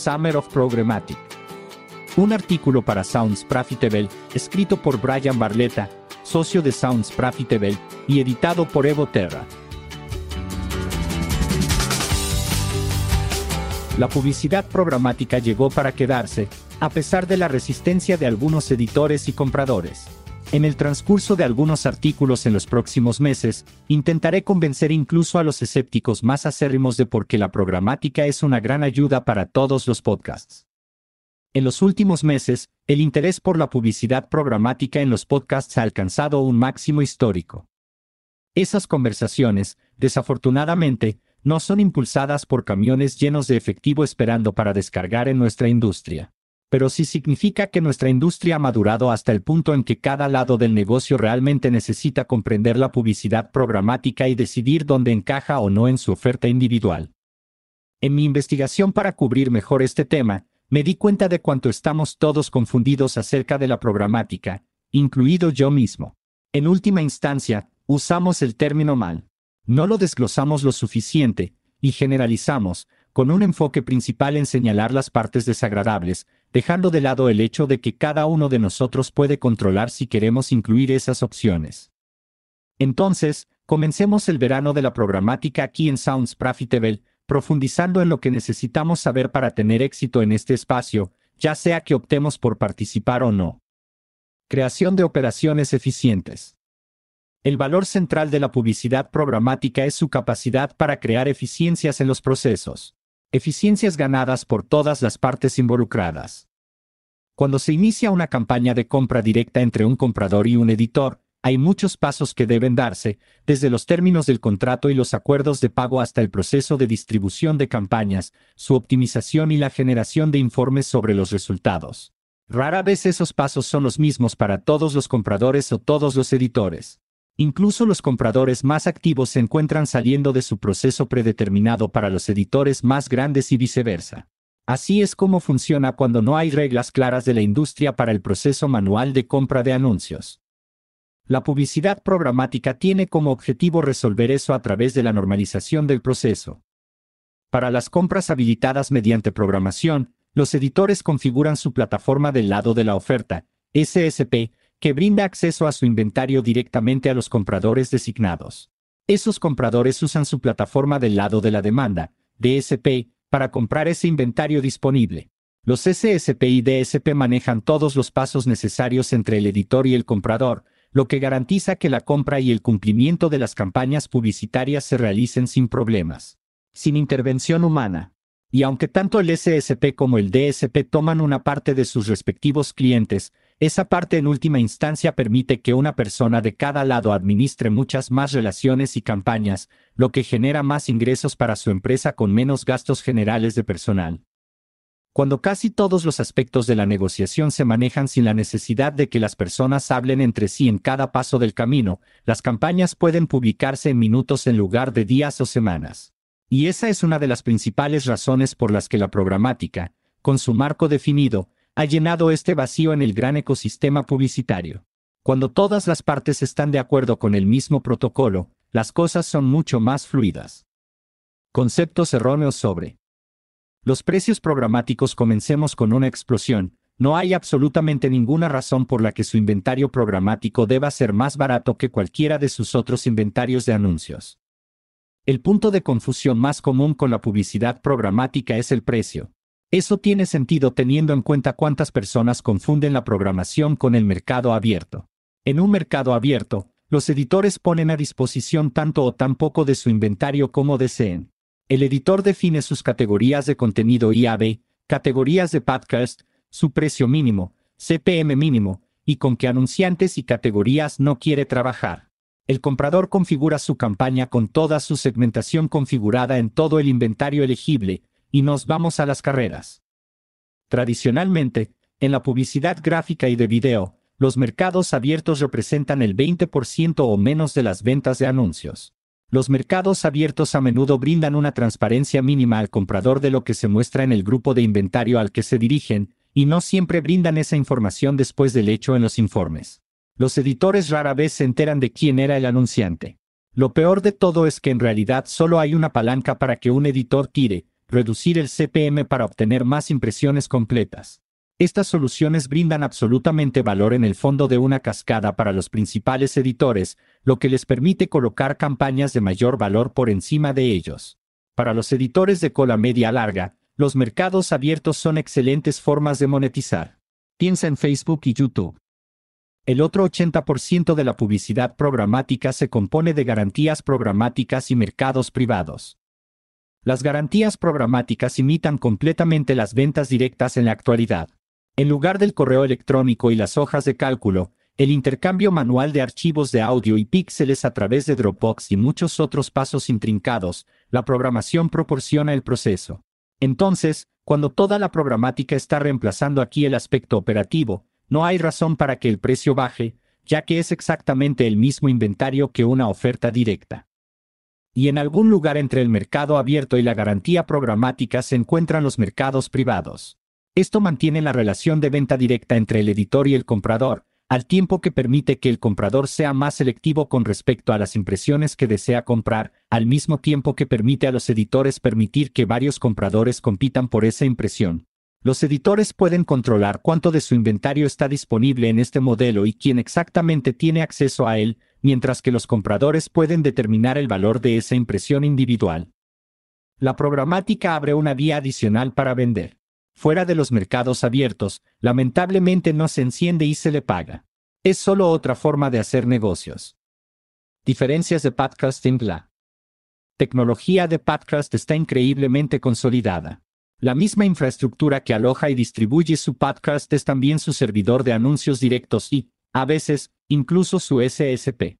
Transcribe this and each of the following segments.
Summer of Programmatic. Un artículo para Sounds Profitable, escrito por Brian Barletta, socio de Sounds Profitable, y editado por Evo Terra. La publicidad programática llegó para quedarse, a pesar de la resistencia de algunos editores y compradores. En el transcurso de algunos artículos en los próximos meses, intentaré convencer incluso a los escépticos más acérrimos de por qué la programática es una gran ayuda para todos los podcasts. En los últimos meses, el interés por la publicidad programática en los podcasts ha alcanzado un máximo histórico. Esas conversaciones, desafortunadamente, no son impulsadas por camiones llenos de efectivo esperando para descargar en nuestra industria pero sí significa que nuestra industria ha madurado hasta el punto en que cada lado del negocio realmente necesita comprender la publicidad programática y decidir dónde encaja o no en su oferta individual. En mi investigación para cubrir mejor este tema, me di cuenta de cuánto estamos todos confundidos acerca de la programática, incluido yo mismo. En última instancia, usamos el término mal. No lo desglosamos lo suficiente, y generalizamos, con un enfoque principal en señalar las partes desagradables, dejando de lado el hecho de que cada uno de nosotros puede controlar si queremos incluir esas opciones. Entonces, comencemos el verano de la programática aquí en Sounds Profitable, profundizando en lo que necesitamos saber para tener éxito en este espacio, ya sea que optemos por participar o no. Creación de operaciones eficientes. El valor central de la publicidad programática es su capacidad para crear eficiencias en los procesos. Eficiencias ganadas por todas las partes involucradas. Cuando se inicia una campaña de compra directa entre un comprador y un editor, hay muchos pasos que deben darse, desde los términos del contrato y los acuerdos de pago hasta el proceso de distribución de campañas, su optimización y la generación de informes sobre los resultados. Rara vez esos pasos son los mismos para todos los compradores o todos los editores. Incluso los compradores más activos se encuentran saliendo de su proceso predeterminado para los editores más grandes y viceversa. Así es como funciona cuando no hay reglas claras de la industria para el proceso manual de compra de anuncios. La publicidad programática tiene como objetivo resolver eso a través de la normalización del proceso. Para las compras habilitadas mediante programación, los editores configuran su plataforma del lado de la oferta, SSP, que brinda acceso a su inventario directamente a los compradores designados. Esos compradores usan su plataforma del lado de la demanda, DSP, para comprar ese inventario disponible. Los SSP y DSP manejan todos los pasos necesarios entre el editor y el comprador, lo que garantiza que la compra y el cumplimiento de las campañas publicitarias se realicen sin problemas. Sin intervención humana. Y aunque tanto el SSP como el DSP toman una parte de sus respectivos clientes, esa parte en última instancia permite que una persona de cada lado administre muchas más relaciones y campañas, lo que genera más ingresos para su empresa con menos gastos generales de personal. Cuando casi todos los aspectos de la negociación se manejan sin la necesidad de que las personas hablen entre sí en cada paso del camino, las campañas pueden publicarse en minutos en lugar de días o semanas. Y esa es una de las principales razones por las que la programática, con su marco definido, ha llenado este vacío en el gran ecosistema publicitario. Cuando todas las partes están de acuerdo con el mismo protocolo, las cosas son mucho más fluidas. Conceptos erróneos sobre los precios programáticos comencemos con una explosión. No hay absolutamente ninguna razón por la que su inventario programático deba ser más barato que cualquiera de sus otros inventarios de anuncios. El punto de confusión más común con la publicidad programática es el precio. Eso tiene sentido teniendo en cuenta cuántas personas confunden la programación con el mercado abierto. En un mercado abierto, los editores ponen a disposición tanto o tan poco de su inventario como deseen. El editor define sus categorías de contenido IAB, categorías de podcast, su precio mínimo, CPM mínimo, y con qué anunciantes y categorías no quiere trabajar. El comprador configura su campaña con toda su segmentación configurada en todo el inventario elegible, y nos vamos a las carreras. Tradicionalmente, en la publicidad gráfica y de video, los mercados abiertos representan el 20% o menos de las ventas de anuncios. Los mercados abiertos a menudo brindan una transparencia mínima al comprador de lo que se muestra en el grupo de inventario al que se dirigen, y no siempre brindan esa información después del hecho en los informes. Los editores rara vez se enteran de quién era el anunciante. Lo peor de todo es que en realidad solo hay una palanca para que un editor tire, reducir el CPM para obtener más impresiones completas. Estas soluciones brindan absolutamente valor en el fondo de una cascada para los principales editores, lo que les permite colocar campañas de mayor valor por encima de ellos. Para los editores de cola media larga, los mercados abiertos son excelentes formas de monetizar. Piensa en Facebook y YouTube. El otro 80% de la publicidad programática se compone de garantías programáticas y mercados privados. Las garantías programáticas imitan completamente las ventas directas en la actualidad. En lugar del correo electrónico y las hojas de cálculo, el intercambio manual de archivos de audio y píxeles a través de Dropbox y muchos otros pasos intrincados, la programación proporciona el proceso. Entonces, cuando toda la programática está reemplazando aquí el aspecto operativo, no hay razón para que el precio baje, ya que es exactamente el mismo inventario que una oferta directa. Y en algún lugar entre el mercado abierto y la garantía programática se encuentran los mercados privados. Esto mantiene la relación de venta directa entre el editor y el comprador, al tiempo que permite que el comprador sea más selectivo con respecto a las impresiones que desea comprar, al mismo tiempo que permite a los editores permitir que varios compradores compitan por esa impresión. Los editores pueden controlar cuánto de su inventario está disponible en este modelo y quién exactamente tiene acceso a él, mientras que los compradores pueden determinar el valor de esa impresión individual. La programática abre una vía adicional para vender. Fuera de los mercados abiertos, lamentablemente no se enciende y se le paga. Es solo otra forma de hacer negocios. Diferencias de podcasting La tecnología de podcast está increíblemente consolidada. La misma infraestructura que aloja y distribuye su podcast es también su servidor de anuncios directos y, a veces, incluso su SSP.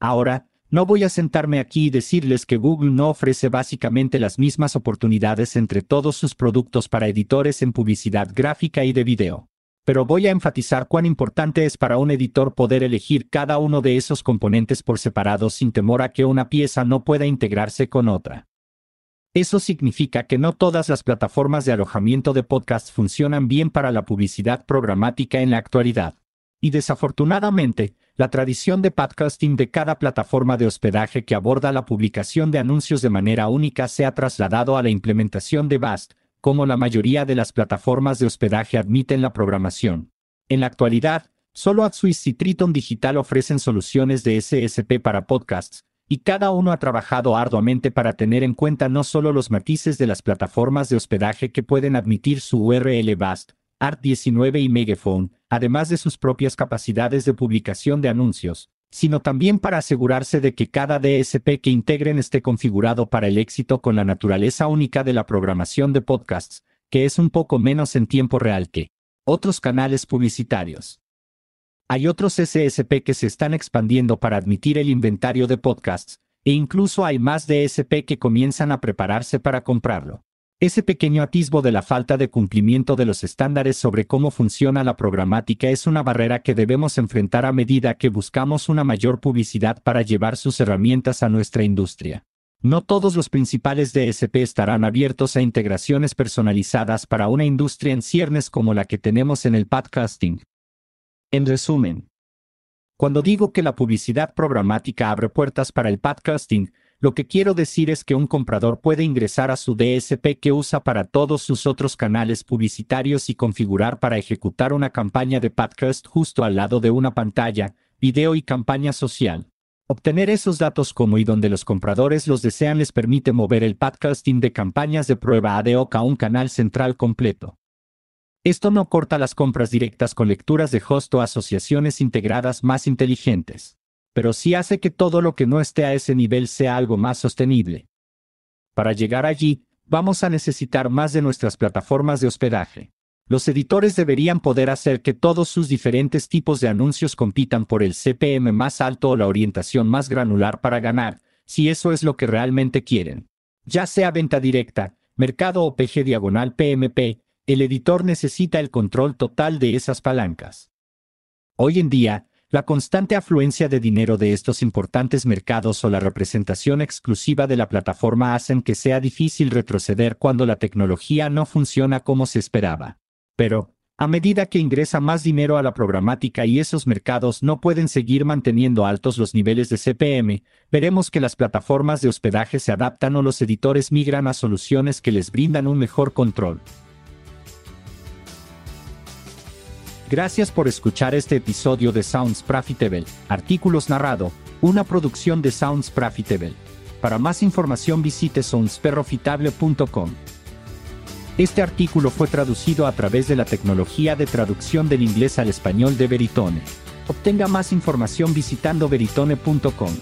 Ahora, no voy a sentarme aquí y decirles que Google no ofrece básicamente las mismas oportunidades entre todos sus productos para editores en publicidad gráfica y de video. Pero voy a enfatizar cuán importante es para un editor poder elegir cada uno de esos componentes por separado sin temor a que una pieza no pueda integrarse con otra. Eso significa que no todas las plataformas de alojamiento de podcast funcionan bien para la publicidad programática en la actualidad. Y desafortunadamente, la tradición de podcasting de cada plataforma de hospedaje que aborda la publicación de anuncios de manera única se ha trasladado a la implementación de BAST, como la mayoría de las plataformas de hospedaje admiten la programación. En la actualidad, solo AdSwiss y Triton Digital ofrecen soluciones de SSP para podcasts, y cada uno ha trabajado arduamente para tener en cuenta no solo los matices de las plataformas de hospedaje que pueden admitir su URL BAST, Art19 y Megaphone, además de sus propias capacidades de publicación de anuncios, sino también para asegurarse de que cada DSP que integren esté configurado para el éxito con la naturaleza única de la programación de podcasts, que es un poco menos en tiempo real que otros canales publicitarios. Hay otros SSP que se están expandiendo para admitir el inventario de podcasts, e incluso hay más DSP que comienzan a prepararse para comprarlo. Ese pequeño atisbo de la falta de cumplimiento de los estándares sobre cómo funciona la programática es una barrera que debemos enfrentar a medida que buscamos una mayor publicidad para llevar sus herramientas a nuestra industria. No todos los principales DSP estarán abiertos a integraciones personalizadas para una industria en ciernes como la que tenemos en el podcasting. En resumen, cuando digo que la publicidad programática abre puertas para el podcasting, lo que quiero decir es que un comprador puede ingresar a su DSP que usa para todos sus otros canales publicitarios y configurar para ejecutar una campaña de podcast justo al lado de una pantalla, video y campaña social. Obtener esos datos como y donde los compradores los desean les permite mover el podcasting de campañas de prueba ad hoc a un canal central completo. Esto no corta las compras directas con lecturas de host o asociaciones integradas más inteligentes pero sí hace que todo lo que no esté a ese nivel sea algo más sostenible. Para llegar allí, vamos a necesitar más de nuestras plataformas de hospedaje. Los editores deberían poder hacer que todos sus diferentes tipos de anuncios compitan por el CPM más alto o la orientación más granular para ganar, si eso es lo que realmente quieren. Ya sea venta directa, mercado o PG diagonal PMP, el editor necesita el control total de esas palancas. Hoy en día, la constante afluencia de dinero de estos importantes mercados o la representación exclusiva de la plataforma hacen que sea difícil retroceder cuando la tecnología no funciona como se esperaba. Pero, A medida que ingresa más dinero a la programática y esos mercados no pueden seguir manteniendo altos los niveles de CPM, veremos que las plataformas de hospedaje se adaptan o los editores migran a soluciones que les brindan un mejor control. Gracias por escuchar este episodio de Sounds Profitable, artículos narrado, una producción de Sounds Profitable. Para más información visite soundsprofitable.com. Este artículo fue traducido a través de la tecnología de traducción del inglés al español de Veritone. Obtenga más información visitando veritone.com.